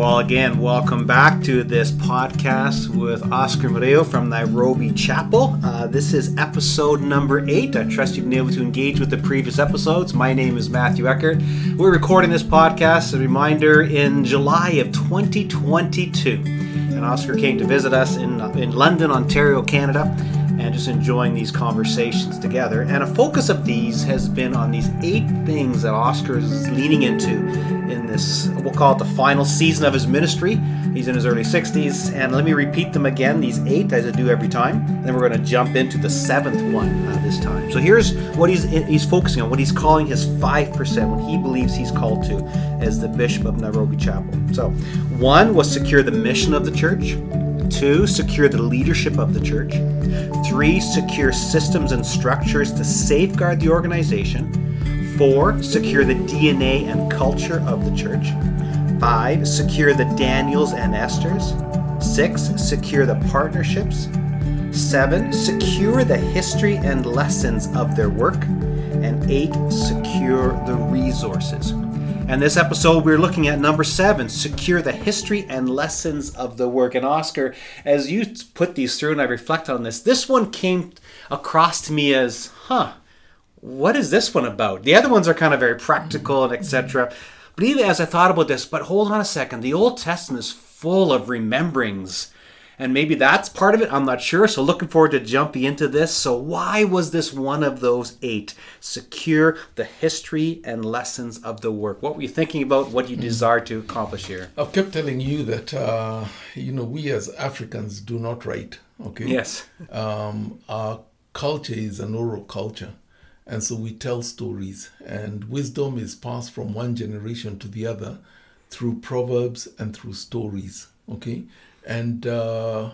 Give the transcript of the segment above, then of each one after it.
Well, again, welcome back to this podcast with Oscar Muriu from Nairobi Chapel. Uh, this is episode number eight. I trust you've been able to engage with the previous episodes. My name is Matthew Eckert. We're recording this podcast, a reminder, in July of 2022. And Oscar came to visit us in, in London, Ontario, Canada and just enjoying these conversations together. And a focus of these has been on these eight things that Oscar is leaning into in this, we'll call it the final season of his ministry. He's in his early 60s. And let me repeat them again, these eight, as I do every time. Then we're going to jump into the seventh one uh, this time. So here's what he's, he's focusing on, what he's calling his 5%, what he believes he's called to as the Bishop of Nairobi Chapel. So, one was secure the mission of the church. Two, secure the leadership of the church. Three, secure systems and structures to safeguard the organization. Four, secure the DNA and culture of the church. Five, secure the Daniels and Esthers. Six, secure the partnerships. Seven, secure the history and lessons of their work. And eight, secure the resources. And this episode, we're looking at number seven secure the history and lessons of the work. And Oscar, as you put these through and I reflect on this, this one came across to me as, huh, what is this one about? The other ones are kind of very practical and etc. But even as I thought about this, but hold on a second, the Old Testament is full of rememberings and maybe that's part of it. I'm not sure. So looking forward to jumping into this. So why was this one of those eight? Secure the history and lessons of the work. What were you thinking about? What you hmm. desire to accomplish here? I've kept telling you that uh, you know we as Africans do not write. Okay. Yes. Um, our culture is an oral culture. And so we tell stories, and wisdom is passed from one generation to the other through proverbs and through stories. Okay, and uh,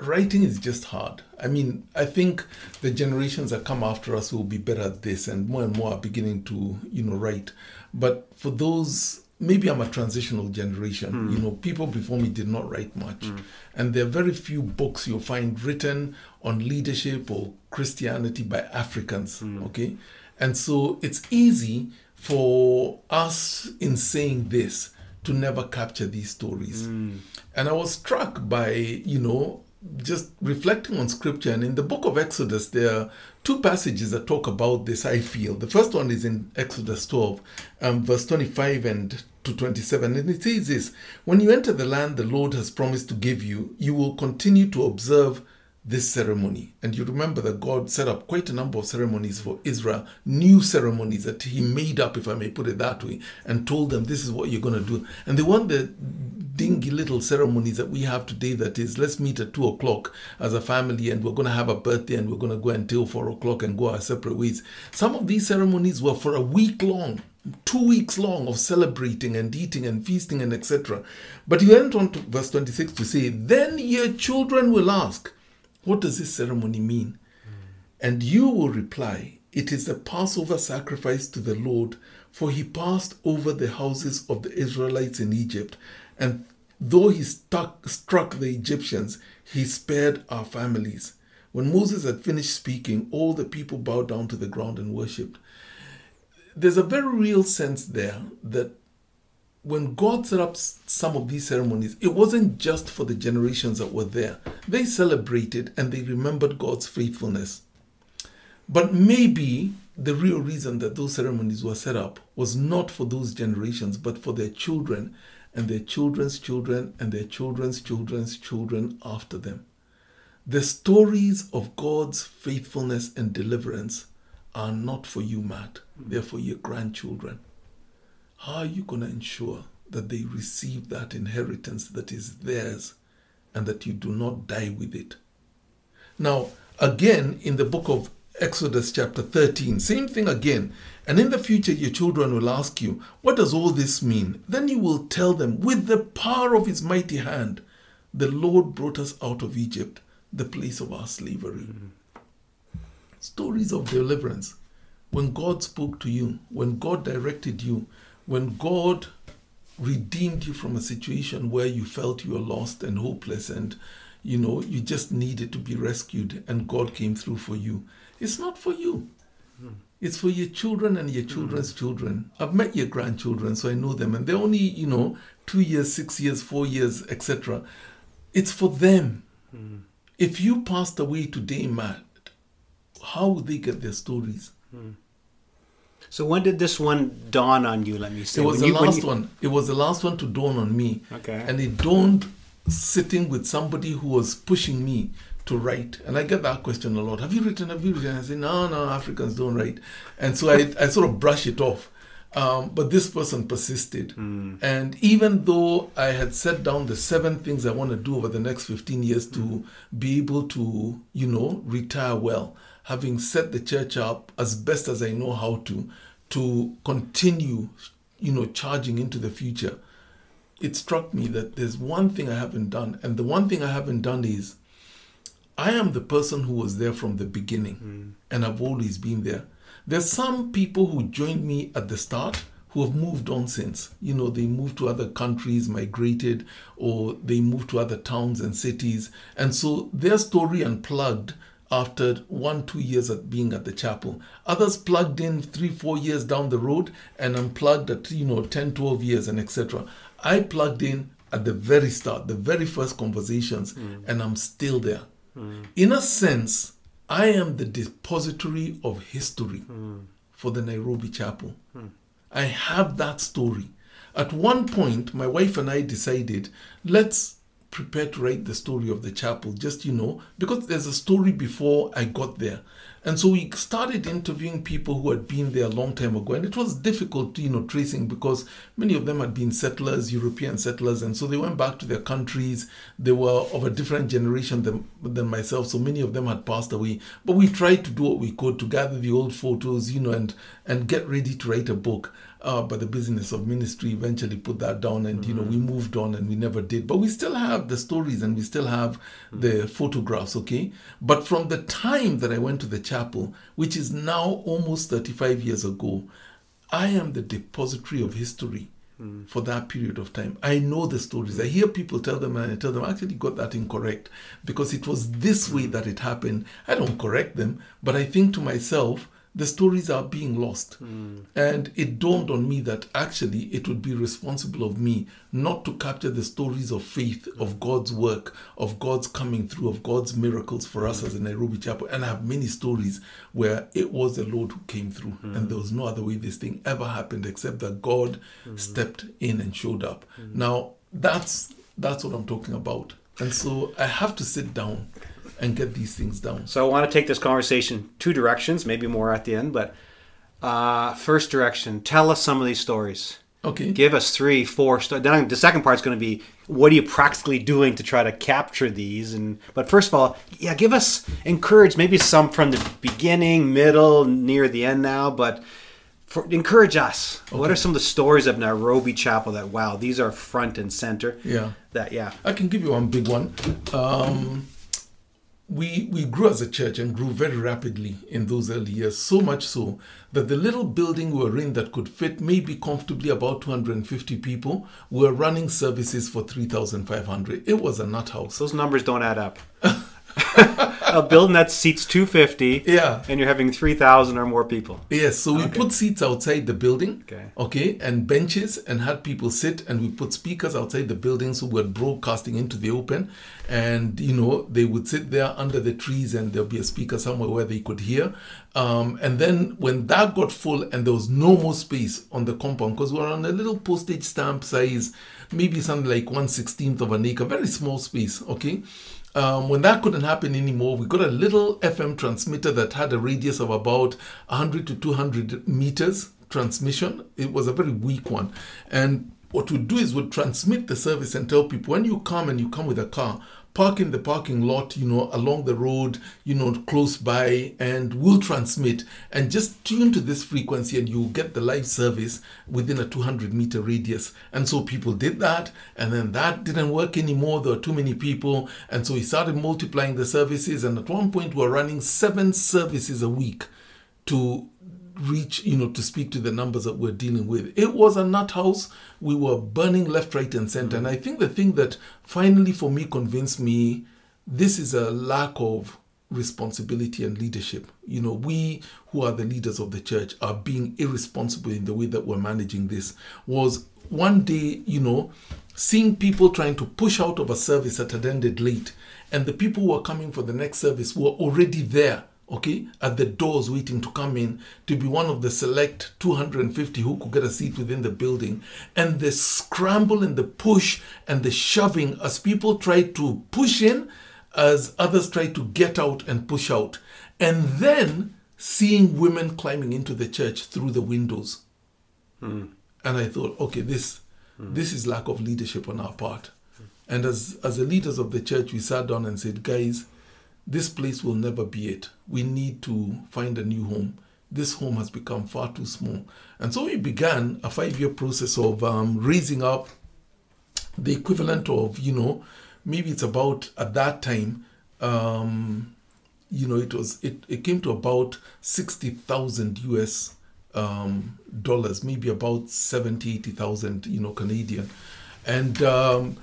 writing is just hard. I mean, I think the generations that come after us will be better at this, and more and more are beginning to, you know, write. But for those, maybe I'm a transitional generation. Mm. You know, people before me did not write much, mm. and there are very few books you'll find written on leadership or Christianity by Africans. Mm. Okay, and so it's easy for us in saying this to never capture these stories. Mm. And I was struck by, you know, just reflecting on scripture. And in the book of Exodus, there are two passages that talk about this, I feel. The first one is in Exodus 12, um, verse 25 and to 27. And it says this When you enter the land the Lord has promised to give you, you will continue to observe this ceremony. And you remember that God set up quite a number of ceremonies for Israel, new ceremonies that He made up, if I may put it that way, and told them this is what you're going to do. And they want the dingy little ceremonies that we have today that is, let's meet at two o'clock as a family and we're going to have a birthday and we're going to go until four o'clock and go our separate ways. Some of these ceremonies were for a week long two weeks long of celebrating and eating and feasting and etc. But he went on to verse 26 to say, Then your children will ask, what does this ceremony mean? And you will reply, It is a Passover sacrifice to the Lord, for he passed over the houses of the Israelites in Egypt, and though he stuck, struck the Egyptians, he spared our families. When Moses had finished speaking, all the people bowed down to the ground and worshipped. There's a very real sense there that when God set up some of these ceremonies, it wasn't just for the generations that were there. They celebrated and they remembered God's faithfulness. But maybe the real reason that those ceremonies were set up was not for those generations, but for their children and their children's children and their children's children's children after them. The stories of God's faithfulness and deliverance are not for you, Matt. They're for your grandchildren. How are you going to ensure that they receive that inheritance that is theirs and that you do not die with it? Now, again, in the book of Exodus, chapter 13, same thing again. And in the future, your children will ask you, What does all this mean? Then you will tell them, With the power of his mighty hand, the Lord brought us out of Egypt, the place of our slavery. Mm-hmm. Stories of deliverance. When God spoke to you, when God directed you, when God redeemed you from a situation where you felt you were lost and hopeless and you know you just needed to be rescued and God came through for you it's not for you It's for your children and your children's mm. children. I've met your grandchildren, so I know them, and they're only, you know, two years, six years, four years, etc. It's for them. Mm. If you passed away today, Matt, how would they get their stories? Mm. So when did this one dawn on you? Let me say. It was When the you- last you- one. It was the last one to dawn on me. Okay. And it dawned sitting with somebody who was pushing me to write. And I get that question a lot. Have you written? Have you written? I say, no, no, Africans don't write. And so I, I sort of brush it off. Um, but this person persisted. And even though I had set down the seven things I want to do over the next 15 years to be able to, you know, retire well, having set the church up as best as I know how to, to continue, you know, charging into the future, it struck me that there's one thing I haven't done. And the one thing I haven't done is I am the person who was there from the beginning, hmm. and I've always been there. There's some people who joined me at the start who have moved on since. You know, they moved to other countries, migrated, or they moved to other towns and cities. And so their story unplugged after one, two years at being at the chapel. Others plugged in three, four years down the road and unplugged at, you know, 10, 12 years and etc. I plugged in at the very start, the very first conversations, hmm. and I'm still there. Mm. In a sense, I am the depository of history mm. for the Nairobi Chapel. Mm. I have that story. At one point, my wife and I decided, let's prepare to write the story of the chapel, just, you know, because there's a story before I got there. And so we started interviewing people who had been there a long time ago. And it was difficult, you know, tracing because many of them had been settlers, European settlers. And so they went back to their countries. They were of a different generation than, than myself. So many of them had passed away. But we tried to do what we could to gather the old photos, you know, and, and get ready to write a book. Uh, but the business of ministry eventually put that down and you know we mm-hmm. moved on and we never did. But we still have the stories and we still have mm-hmm. the photographs okay? But from the time that i went to the chapel which is now almost 35 years ago i am the depository of history mm-hmm. for that period of time. I know the stories. I hear people tell them and i tell them I actually got that incorrect because it was this way that it happened. I don't correct them but i think to myself the stories are being lost. Hmm. And it dawned on me that actually it would be responsible of me not to capture the stories of faith, of God's work, of God's coming through, of God's miracles for us hmm. as a Nairobi chapel. And I have many stories where it was the Lord who came through, hmm. and there was no other way this thing ever happened except that God stepped in and showed up. Now that's that's what I'm talking about. And so I have to sit down and get these things down. So I want to take this conversation two directions, maybe more at the end. But uh, first direction, tell us some of these stories. Okay. Give us three, four. Sto- then the second part is going to be what are you practically doing to try to capture these? And but first of all, yeah, give us encourage maybe some from the beginning, middle, near the end now, but. For, encourage us. What are some of the stories of Nairobi Chapel that wow, these are front and center? Yeah. That yeah. I can give you one big one. Um, we we grew as a church and grew very rapidly in those early years. So much so that the little building we were in that could fit maybe comfortably about 250 people, we were running services for 3,500. It was a nut house. Those numbers don't add up. a building that seats 250 Yeah. and you're having 3,000 or more people. Yes, so we put seats outside the building, Okay. okay, and benches, and had people sit, and we put speakers outside the building, so we're broadcasting into the open, and you know they would sit there under the trees, and there'll be a speaker somewhere where they could hear. Um, and then when that got full, and there was no more space on the compound, because we're on a little postage stamp size, maybe something like one sixteenth of an acre, very small space, okay. Um, when that couldn't happen anymore, we got a little FM transmitter that had a radius of about 100 to 200 meters transmission. It was a very weak one. And what we'd do is we'd transmit the service and tell people when you come and you come with a car, park in the parking lot, you know, along the road, you know, close by, and we'll transmit and just tune to this frequency and you'll get the live service within a 200 meter radius. And so people did that, and then that didn't work anymore. There were too many people, and so we started multiplying the services. And at one point, we were running seven services a week to reach, you know, to speak to the numbers that we're dealing with. It was a nut house. We were burning left, right, and center. And I think the thing that finally for me convinced me this is a lack of responsibility and leadership. You know, we who are the leaders of the church are being irresponsible in the way that we're managing this. Was one day, you know, seeing people trying to push out of a service that had ended late, and the people who were coming for the next service were already there, okay, at the doors waiting to come in to be one of the select 250 who could get a seat within the building. And the scramble and the push and the shoving as people tried to push in, as others tried to get out and push out. And then seeing women climbing into the church through the windows. Mm. And I thought, okay, this this is lack of leadership on our part. And as as the leaders of the church, we sat down and said, guys, this place will never be it. We need to find a new home. This home has become far too small. And so we began a five year process of um, raising up the equivalent of, you know, maybe it's about at that time, um, you know, it was it, it came to about sixty thousand US um, dollars, maybe about 70, 80,000, you know, Canadian. And um,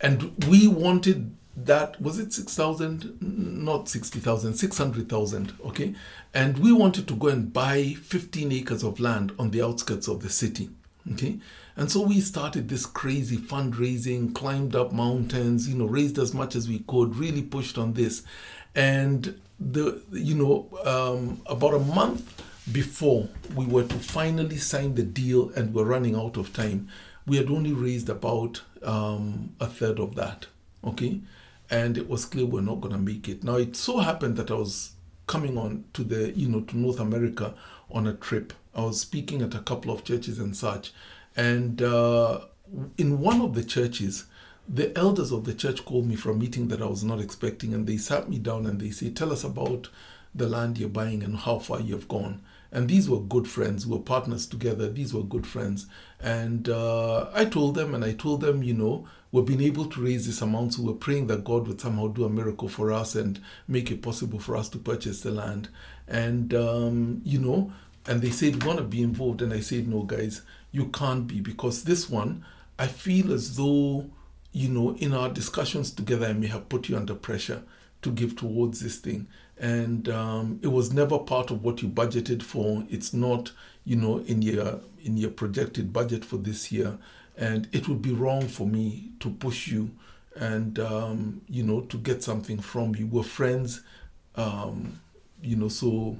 and we wanted that was it 6000 not 60000 600000 okay? And we wanted to go and buy 15 acres of land on the outskirts of the city okay? And so we started this crazy fundraising climbed up mountains you know raised as much as we could really pushed on this. And the you know um, about a month before we were to finally sign the deal and we're running out of time we had only raised about um, a third of that okay and it was clear we're not going to make it now it so happened that i was coming on to the you know to north america on a trip i was speaking at a couple of churches and such and uh, in one of the churches the elders of the church called me for a meeting that i was not expecting and they sat me down and they said tell us about the land you're buying and how far you've gone and these were good friends. We were partners together. These were good friends. And uh, I told them, and I told them, you know, we've been able to raise this amount. So we're praying that God would somehow do a miracle for us and make it possible for us to purchase the land. And, um, you know, and they said, we want to be involved. And I said, no, guys, you can't be because this one, I feel as though, you know, in our discussions together, I may have put you under pressure to give towards this thing and um, it was never part of what you budgeted for. It's not, you know, in your in your projected budget for this year, and it would be wrong for me to push you, and um, you know, to get something from you. We're friends, um, you know, so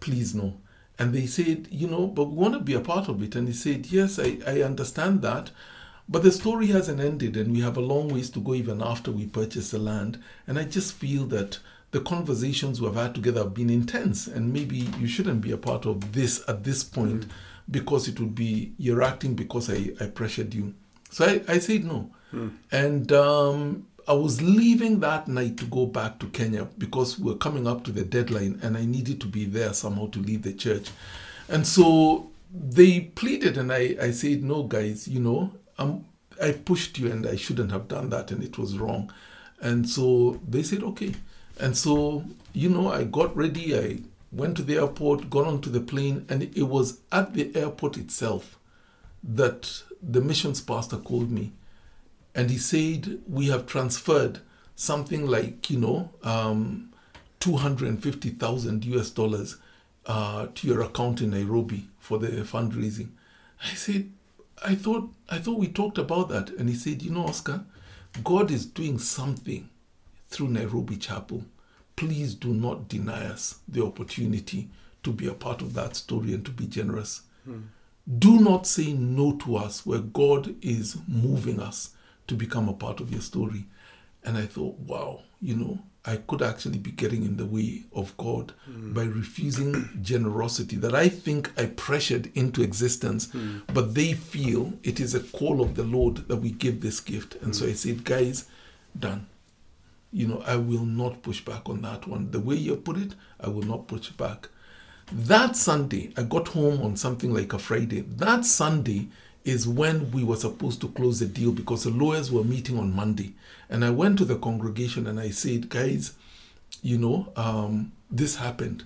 please no. And they said, you know, but we want to be a part of it. And he said, yes, I, I understand that. But the story hasn't ended, and we have a long ways to go even after we purchase the land. And I just feel that the conversations we've had together have been intense, and maybe you shouldn't be a part of this at this point mm. Because it would be you're acting because I, I pressured you. So I, I said no. Mm. And um, I was leaving that night to go back to Kenya because we're coming up to the deadline and I needed to be there somehow to leave the church. And so they pleaded, and I, I said, No, guys, you know, I'm, I pushed you and I shouldn't have done that and it was wrong. And so they said, Okay. And so, you know, I got ready, I went to the airport, got onto the plane, and it was at the airport itself that the missions pastor called me. And he said, We have transferred something like, you know, um, 250,000 US dollars uh, to your account in Nairobi for the fundraising. I said, I thought I thought we talked about that. And he said, you know, Oscar, God is doing something through Nairobi Chapel. Please do not deny us the opportunity to be a part of that story and to be generous. Hmm. Do not say no to us where God is moving us to become a part of your story. And I thought, wow, you know, I could actually be getting in the way of God mm. by refusing generosity that I think I pressured into existence, mm. but they feel it is a call of the Lord that we give this gift. And mm. so I said, guys, done you know, I will not push back on that one. The way you put it, I will not push back. That Sunday, I got home on something like a Friday. That Sunday is when we were supposed to close the deal because the lawyers were meeting on Monday. And I went to the congregation and I said, guys, you know, um, this happened.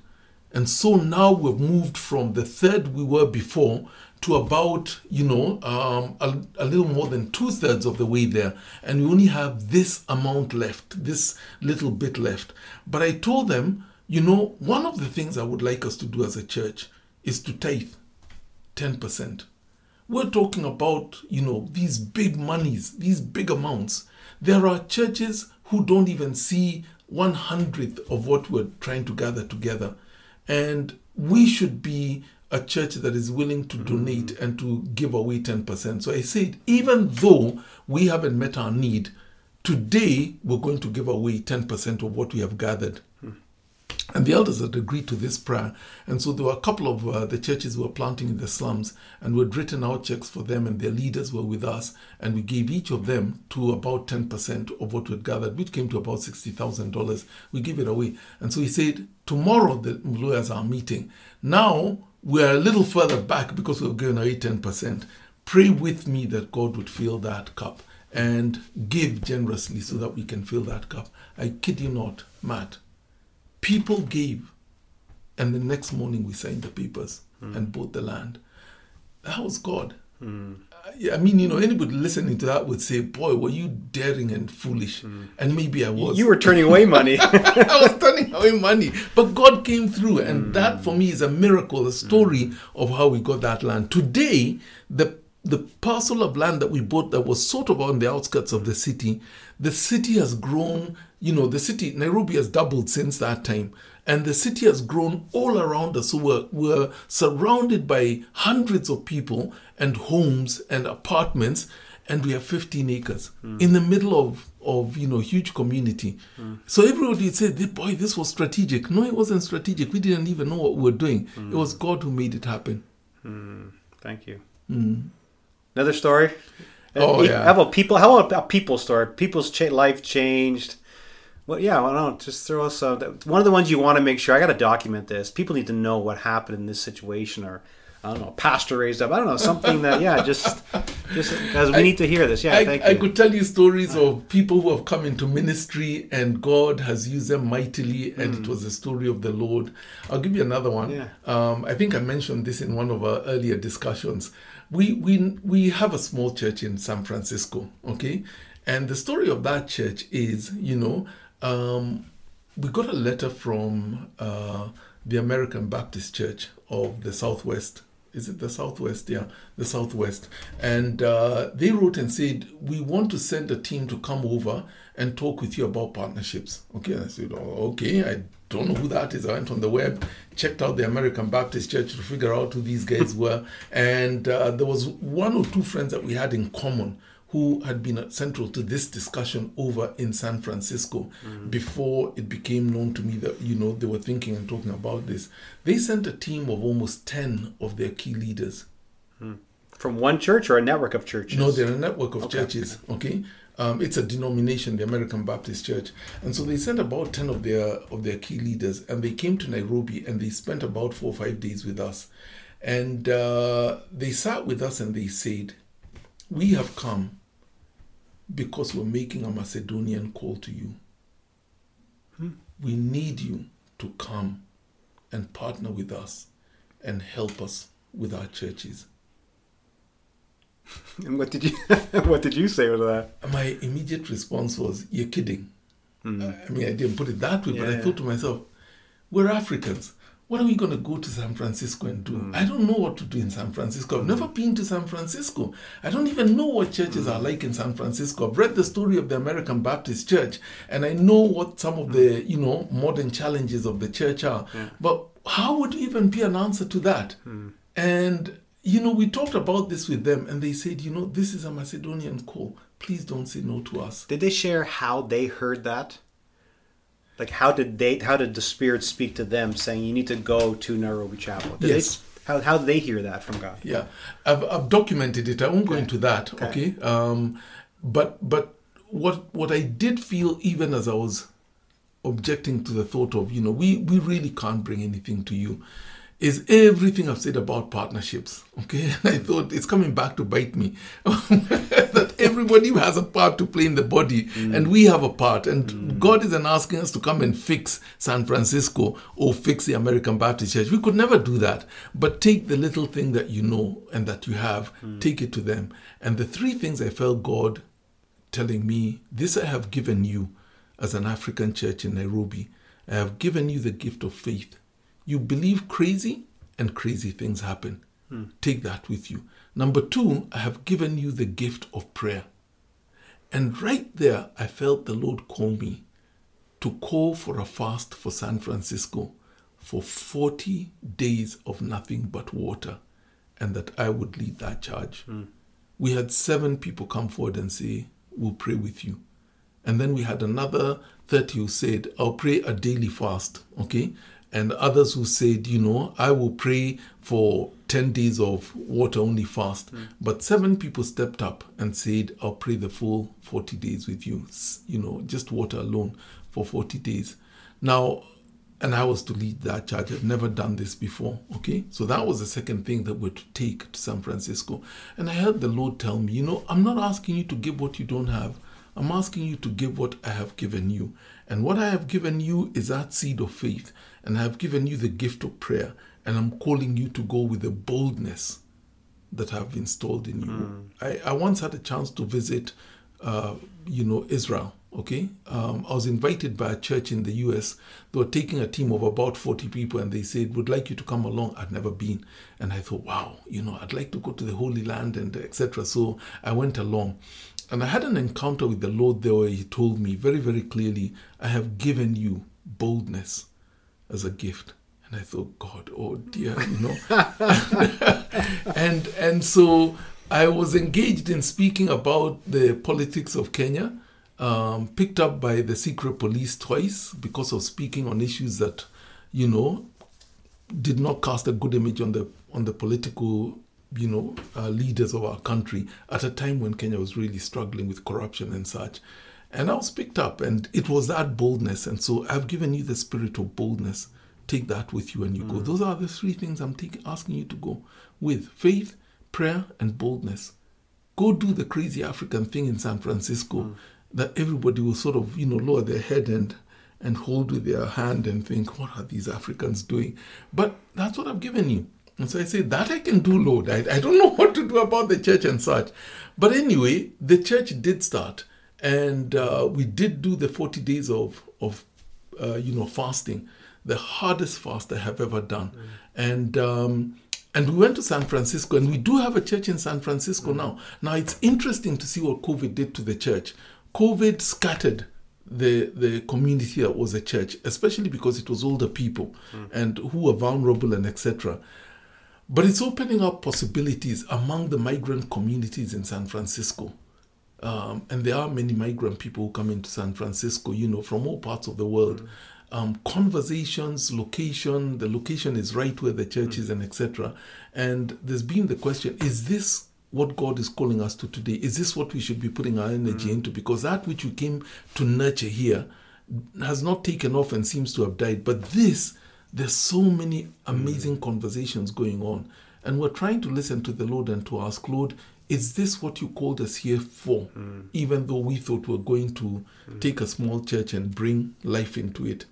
And so now we've moved from the third we were before to about, you know, um, a, a little more than two thirds of the way there. And we only have this amount left, this little bit left. But I told them, you know, one of the things I would like us to do as a church is to tithe 10%. We're talking about, you know, these big monies, these big amounts. There are churches who don't even see one hundredth of what we're trying to gather together. And we should be a church that is willing to donate mm. and to give away 10%. So I said, even though we haven't met our need, today we're going to give away 10% of what we have gathered. And the elders had agreed to this prayer. And so there were a couple of uh, the churches who were planting in the slums, and we'd written out checks for them, and their leaders were with us. And we gave each of them to about 10% of what we'd gathered, which came to about $60,000. We gave it away. And so he said, Tomorrow the lawyers are meeting. Now we're a little further back because we've given away 10%. Pray with me that God would fill that cup and give generously so that we can fill that cup. I kid you not, Matt People gave, and the next morning we signed the papers mm. and bought the land. That was God. Mm. I mean, you know, anybody listening to that would say, "Boy, were you daring and foolish?" Mm. And maybe I was. You were turning away money. I was turning away money, but God came through, and mm. that for me is a miracle, a story mm. of how we got that land. Today, the the parcel of land that we bought that was sort of on the outskirts of the city, the city has grown you know, the city, Nairobi has doubled since that time. And the city has grown all around us. So we're, we're surrounded by hundreds of people and homes and apartments. And we have 15 acres mm. in the middle of, of, you know, huge community. Mm. So everybody would say, boy, this was strategic. No, it wasn't strategic. We didn't even know what we were doing. Mm. It was God who made it happen. Hmm. Thank you. Hmm. Another story? Oh, yeah. How about people? How about a people story? People's cha- life changed well, yeah, well, no, just throw us a, one of the ones you want to make sure. I got to document this. People need to know what happened in this situation, or I don't know, pastor raised up. I don't know something that yeah, just just because we I, need to hear this. Yeah, I, thank you. I could tell you stories of people who have come into ministry and God has used them mightily, and mm. it was the story of the Lord. I'll give you another one. Yeah. Um, I think I mentioned this in one of our earlier discussions. We we we have a small church in San Francisco. Okay. And the story of that church is, you know, um, we got a letter from uh, the American Baptist Church of the Southwest. Is it the Southwest? Yeah, the Southwest. And uh, they wrote and said, We want to send a team to come over and talk with you about partnerships. Okay, I said, oh, Okay, I don't know who that is. I went on the web, checked out the American Baptist Church to figure out who these guys were. And uh, there was one or two friends that we had in common who had been central to this discussion over in San Francisco mm-hmm. before it became known to me that you know they were thinking and talking about this. They sent a team of almost ten of their key leaders mm. from one church or a network of churches. No, they're a network of okay. churches. Okay. Um, it's a denomination, the American Baptist Church, and so they sent about ten of their of their key leaders, and they came to Nairobi, and they spent about four or five days with us, and uh, they sat with us, and they said, "We have come because we're making a Macedonian call to you. Hmm. We need you to come and partner with us and help us with our churches. And what did you what did you say to that? My immediate response was, "You're kidding." Hmm. I mean, I didn't put it that way, yeah, but I thought to myself, "We're Africans what are we going to go to San Francisco and do? Mm. I don't know what to do in San Francisco. I've never been to San Francisco. I don't even know what churches mm. are like in San Francisco. I've read the story of the American Baptist Church and I know what some of the, you know, modern challenges of the church are. Yeah. But how would you even be an answer to that? Mm. And you know, we talked about this with them and they said, you know, this is a Macedonian call. Please don't say no to us. Did they share how they heard that? Like how did they how did the spirit speak to them saying you need to go to nairobi chapel did yes. they, how, how did they hear that from god? Yeah. I've, I've documented it. I won't okay. go into that okay, okay? Um, but but what what i did feel even as i was objecting to the thought of you know we we really can't bring anything to you is everything I've said about partnerships. Okay, I thought it's coming back to bite me that everybody has a part to play in the body, mm. and we have a part. And mm. God isn't asking us to come and fix San Francisco or fix the American Baptist Church. We could never do that. But take the little thing that you know and that you have, mm. take it to them. And the three things I felt God telling me, this I have given you as an African church in Nairobi. I have given you the gift of faith. You believe crazy, and crazy things happen. Hmm. Take that with you. Number two, I have given you the gift of prayer. And right there, I felt the Lord call me to call for a fast for San Francisco for 40 days of nothing but water, and that I would lead that charge. Hmm. We had seven people come forward and say, We'll pray with you. And then we had another 30 who said, I'll pray a daily fast. Okay and others who said, you know, I will pray for 10 days of water only fast. Mm. But seven people stepped up and said, I'll pray the full 40 days with you, you know, just water alone for 40 days. Now, and I was to lead that charge. I've never done this before. Okay. So that was the second thing that we're to take to San Francisco. And I heard the Lord tell me, you know, I'm not asking you to give what you don't have. I'm asking you to give what I have given you. And what I have given you is that seed of faith and I have given you the gift of prayer, and I'm calling you to go with the boldness that I've installed in you. Mm. I, I once had a chance to visit, uh, you know, Israel. Okay, um, I was invited by a church in the U.S. They were taking a team of about 40 people, and they said, "Would like you to come along." I'd never been, and I thought, "Wow, you know, I'd like to go to the Holy Land and etc." So I went along, and I had an encounter with the Lord there where He told me very, very clearly, "I have given you boldness." as a gift. And I thought, God, oh dear, you know. and and so I was engaged in speaking about the politics of Kenya, um, picked up by the secret police twice because of speaking on issues that, you know, did not cast a good image on the on the political, you know, uh, leaders of our country at a time when Kenya was really struggling with corruption and such. And I was picked up, and it was that boldness. And so I've given you the spirit of boldness. Take that with you and you mm. go. Those are the three things I'm take, asking you to go with faith, prayer, and boldness. Go do the crazy African thing in San Francisco mm. that everybody will sort of, you know, lower their head and and hold with their hand and think, what are these Africans doing? But that's what I've given you. And so I say, that I can do, Lord. I, I don't know what to do about the church and such. But anyway, the church did start and uh, we did do the 40 days of of uh, you know fasting the hardest fast i have ever done mm. and um, and we went to san francisco and we do have a church in san francisco mm. now now it's interesting to see what covid did to the church covid scattered the the community that was a church especially because it was older people mm. and who were vulnerable and etc but it's opening up possibilities among the migrant communities in san francisco um, and there are many migrant people who come into San Francisco, you know, from all parts of the world. Mm. Um, conversations, location, the location is right where the church mm. is, and etc. And there's been the question: Is this what God is calling us to today? Is this what we should be putting our energy mm. into? Because that which we came to nurture here has not taken off and seems to have died. But this, there's so many amazing mm. conversations going on. And we're trying to listen to the Lord and to ask, Lord, is this what you called us here for? Mm. Even though we thought we are going to mm. take a small church and bring life into it.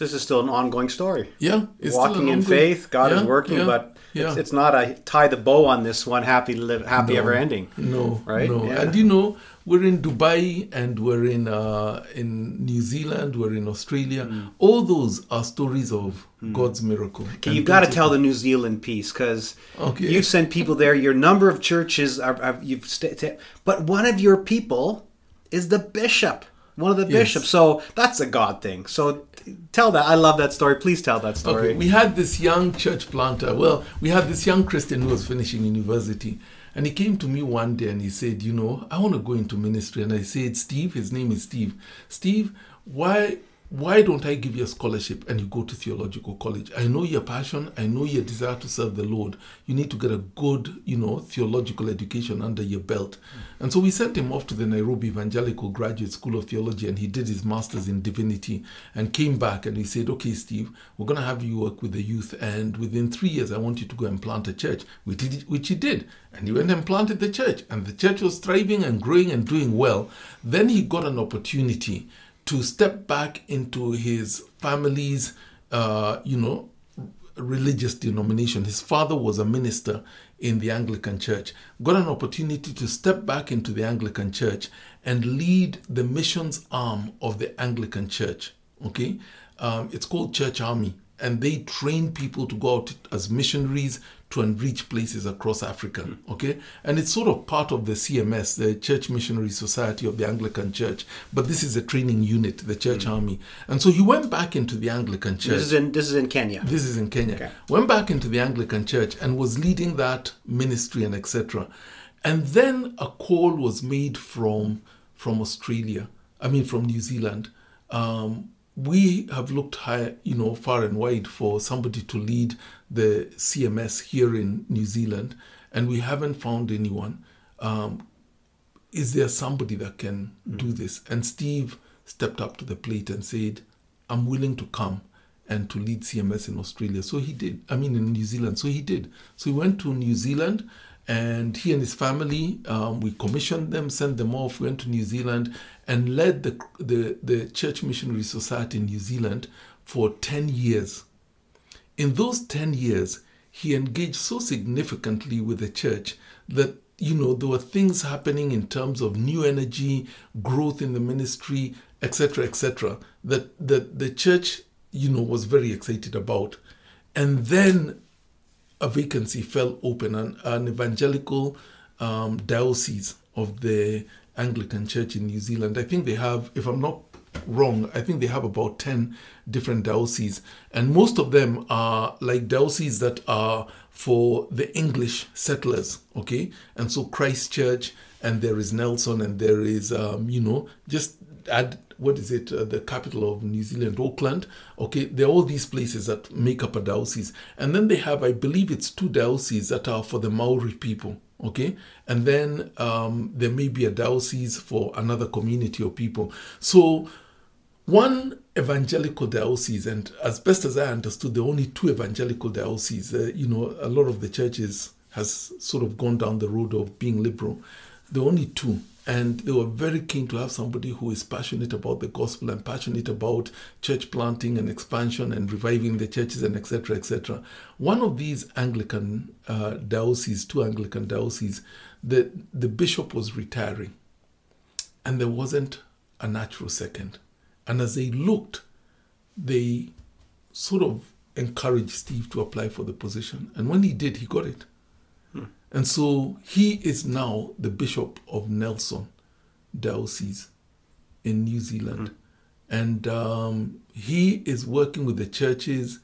So this is still an ongoing story. Yeah, walking in ongoing, faith. God yeah, is working, yeah, but yeah. It's, it's, not a tie the bow on this one. Happy live, happy no, ever ending. No, right? No, and you know we're in Dubai and we're in uh, in New Zealand, we're in Australia. Mm. All those are stories of mm. God's miracle. Okay, you've got to tell the New Zealand piece because okay. you've sent people there. Your number of churches are, are you've st- but one of your people is the bishop, one of the yes. bishops. So that's a God thing. So tell that. I love that story. Please tell that story. Okay, we had this young church planter. Well, we had this young Christian who was finishing university and he came to me one day and he said, You know, I want to go into ministry. And I said, Steve, his name is Steve. Steve, why why don't I give you a scholarship and you go to theological college? I know your passion, I know your desire to serve the Lord. You need to get a good, you know, theological education under your belt. And so we sent him off to the Nairobi Evangelical Graduate School of Theology and he did his master's in divinity and came back and he said, Okay, Steve, we're going to have you work with the youth and within three years, I want you to go and plant a church, which he did. And he went and planted the church and the church was thriving and growing and doing well. Then he got an opportunity to step back into his family's, uh, you know, religious denomination. His father was a minister in the Anglican Church. Got an opportunity to step back into the Anglican Church and lead the missions arm of the Anglican Church. Okay, um, it's called Church Army, and they train people to go out as missionaries to enrich places across Africa. Mm. Okay, and it's sort of part of the CMS, the Church Missionary Society of the Anglican Church. But this is a training unit, the Church mm. Army. And so he went back into the Anglican Church. This is in this is in Kenya. This is in Kenya. Okay. Went back into the Anglican Church and was leading that ministry and etc. And then a call was made from from Australia. I mean, from New Zealand. Um, we have looked high, you know, far and wide for somebody to lead the CMS here in New Zealand, and we haven't found anyone. Um, is there somebody that can mm. do this? And Steve stepped up to the plate and said, I'm willing to come and to lead CMS in Australia. So he did. I mean, in New Zealand. So he did. So he went to New Zealand and he and his family, um, we commissioned them, sent them off, went to New Zealand, and led the, the, the Church Missionary Society in New Zealand for 10 years. In those 10 years, he engaged so significantly with the church that you know there were things happening in terms of new energy growth in the ministry etc etc that that the church you know was very excited about and then a vacancy fell open, an, an evangelical um, diocese of the Anglican Church in New Zealand. I think they have, if I'm not wrong, I think they have about 10 different dioceses, and most of them are like dioceses that are for the English settlers, okay? And so Christchurch, and there is Nelson, and there is, um, you know, just add what is it, uh, the capital of New Zealand, Auckland. Okay, there are all these places that make up a diocese. And then they have, I believe it's two dioceses that are for the Maori people. Okay, and then um, there may be a diocese for another community of people. So, one evangelical diocese, and as best as I understood, there are only two evangelical dioceses. Uh, you know, a lot of the churches has sort of gone down the road of being liberal. There are only two and they were very keen to have somebody who is passionate about the gospel and passionate about church planting and expansion and reviving the churches and etc etc one of these anglican uh, dioceses two anglican dioceses the, the bishop was retiring. And there wasn't a natural second. And as they looked they sort of encouraged steve to apply for the position. And when he did he got it and so he is now the Bishop of Nelson Diocese in New Zealand. Mm-hmm. And um, he is working with the churches,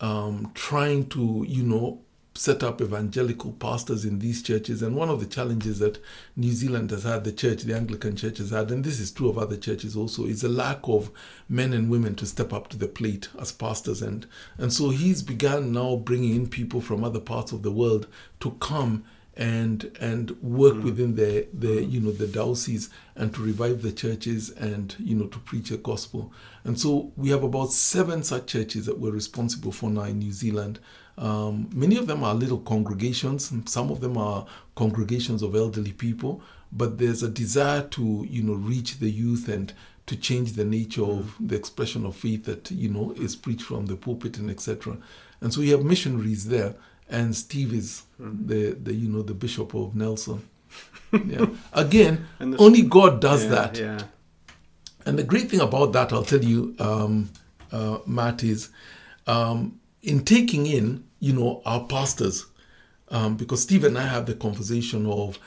um, trying to, you know, set up evangelical pastors in these churches. And one of the challenges that New Zealand has had, the church, the Anglican church has had, and this is true of other churches also, is a lack of men and women to step up to the plate as pastors. And, and so he's begun now bringing in people from other parts of the world to come and and work mm. within the the mm. you know the diocese and to revive the churches and you know to preach the gospel and so we have about seven such churches that we're responsible for now in New Zealand um, many of them are little congregations some of them are congregations of elderly people but there's a desire to you know reach the youth and to change the nature mm. of the expression of faith that you know is preached from the pulpit and etc and so we have missionaries there and Steve is mm. the, the you know the bishop of Nelson. Yeah. Again, the, only God does yeah, that. Yeah. And the great thing about that, I'll tell you, um, uh, Matt, is um, in taking in, you know, our pastors, um, because Steve and I have the conversation of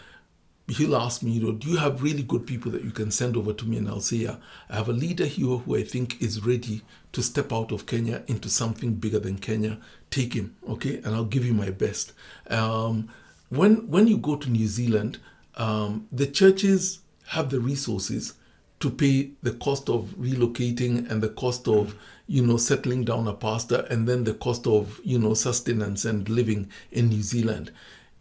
he'll ask me, you know, do you have really good people that you can send over to me? And I'll say, yeah, I have a leader here who I think is ready to step out of Kenya into something bigger than Kenya. Take him, okay? And I'll give you my best. Um, when when you go to New Zealand, um, the churches have the resources to pay the cost of relocating and the cost of you know settling down a pastor and then the cost of you know sustenance and living in New Zealand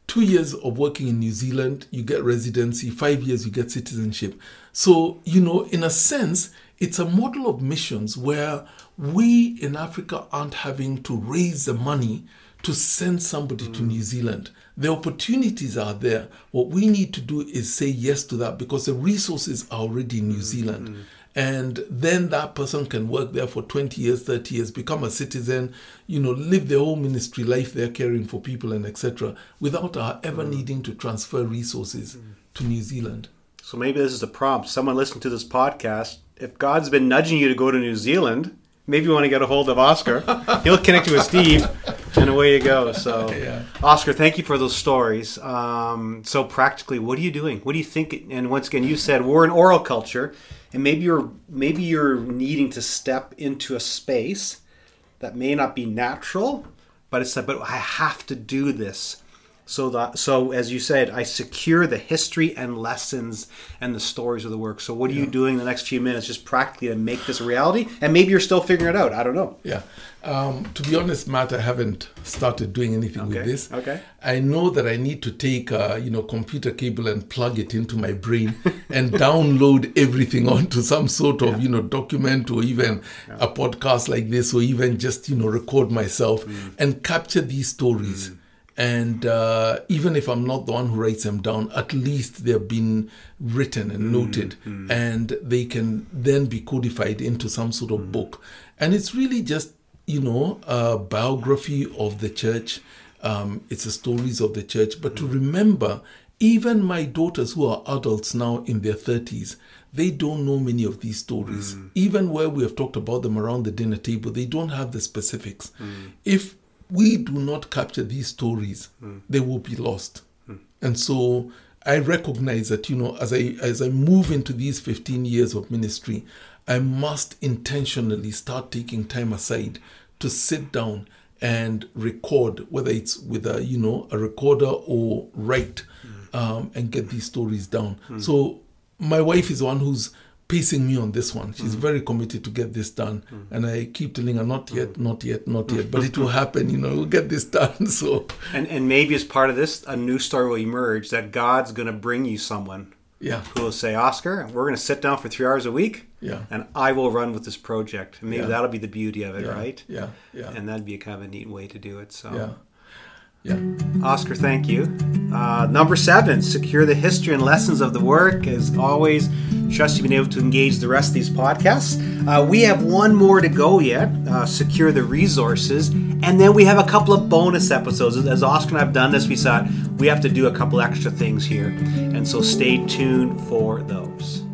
two years of working in New Zealand, you get residency, five years, you get citizenship. So, you know, in a sense, it's a model of missions where we in Africa aren't having to raise the money to send somebody mm. to New Zealand. The opportunities are there. What we need to do is say yes to that because the resources are already in New Zealand. Mm-hmm and then that person can work there for 20 years 30 years become a citizen you know live their whole ministry life there caring for people and etc without our ever mm. needing to transfer resources mm. to new zealand so maybe this is a prompt someone listening to this podcast if god's been nudging you to go to new zealand maybe you want to get a hold of oscar. He'll connect you with steve and away you go. So yeah. oscar thank you for those stories. Um, so practically what are you doing? What do you think and once again you said we're an oral culture and maybe you're maybe you're needing to step into a space that may not be natural but it's like but i have to do this so that so as you said i secure the history and lessons and the stories of the work so what are yeah. you doing the next few minutes just practically to make this a reality and maybe you're still figuring it out i don't know yeah um, to be honest matt i haven't started doing anything okay. with this okay i know that i need to take a you know computer cable and plug it into my brain and download everything onto some sort of yeah. you know document or even yeah. a podcast like this or even just you know record myself mm. and capture these stories mm and uh, even if I'm not the one who writes them down, at least they've been written and mm, noted, mm. and they can then be codified into some sort of mm. book. And it's really just, you know, a biography of the church. Um, it's the stories of the church. But to mm. remember, even my daughters who are adults now in their 30s, they don't know many of these stories. Mm. Even where we have talked about them around the dinner table, they don't have the specifics. Mm. If we do not capture these stories, mm. they will be lost. Mm. And so I recognize that, you know, as I as I move into these 15 years of ministry, I must intentionally start taking time aside to sit down and record, whether it's with a you know a recorder or write, mm. um, and get these stories down. Hmm. So my wife is the one who's pacing me on this one. She's mm. very committed to get this done. Mm. And I keep telling her, not yet, mm. not yet, not yet. But it will happen, you know, we'll get this done. So And and maybe as part of this, a new story will emerge that God's gonna bring you someone yeah. who will say, Oscar, we're gonna sit down for three hours a week. Yeah. And I will run with this project. And maybe yeah. that'll be the beauty of it, yeah. right? Yeah. Yeah. And that'd be a kind of a neat way to do it. So yeah. Yeah. Oscar, thank you. Uh, number seven, secure the history and lessons of the work. As always, trust you've been able to engage the rest of these podcasts. Uh, we have one more to go yet, uh, secure the resources. And then we have a couple of bonus episodes. As Oscar and I have done this, we thought we have to do a couple extra things here. And so stay tuned for those.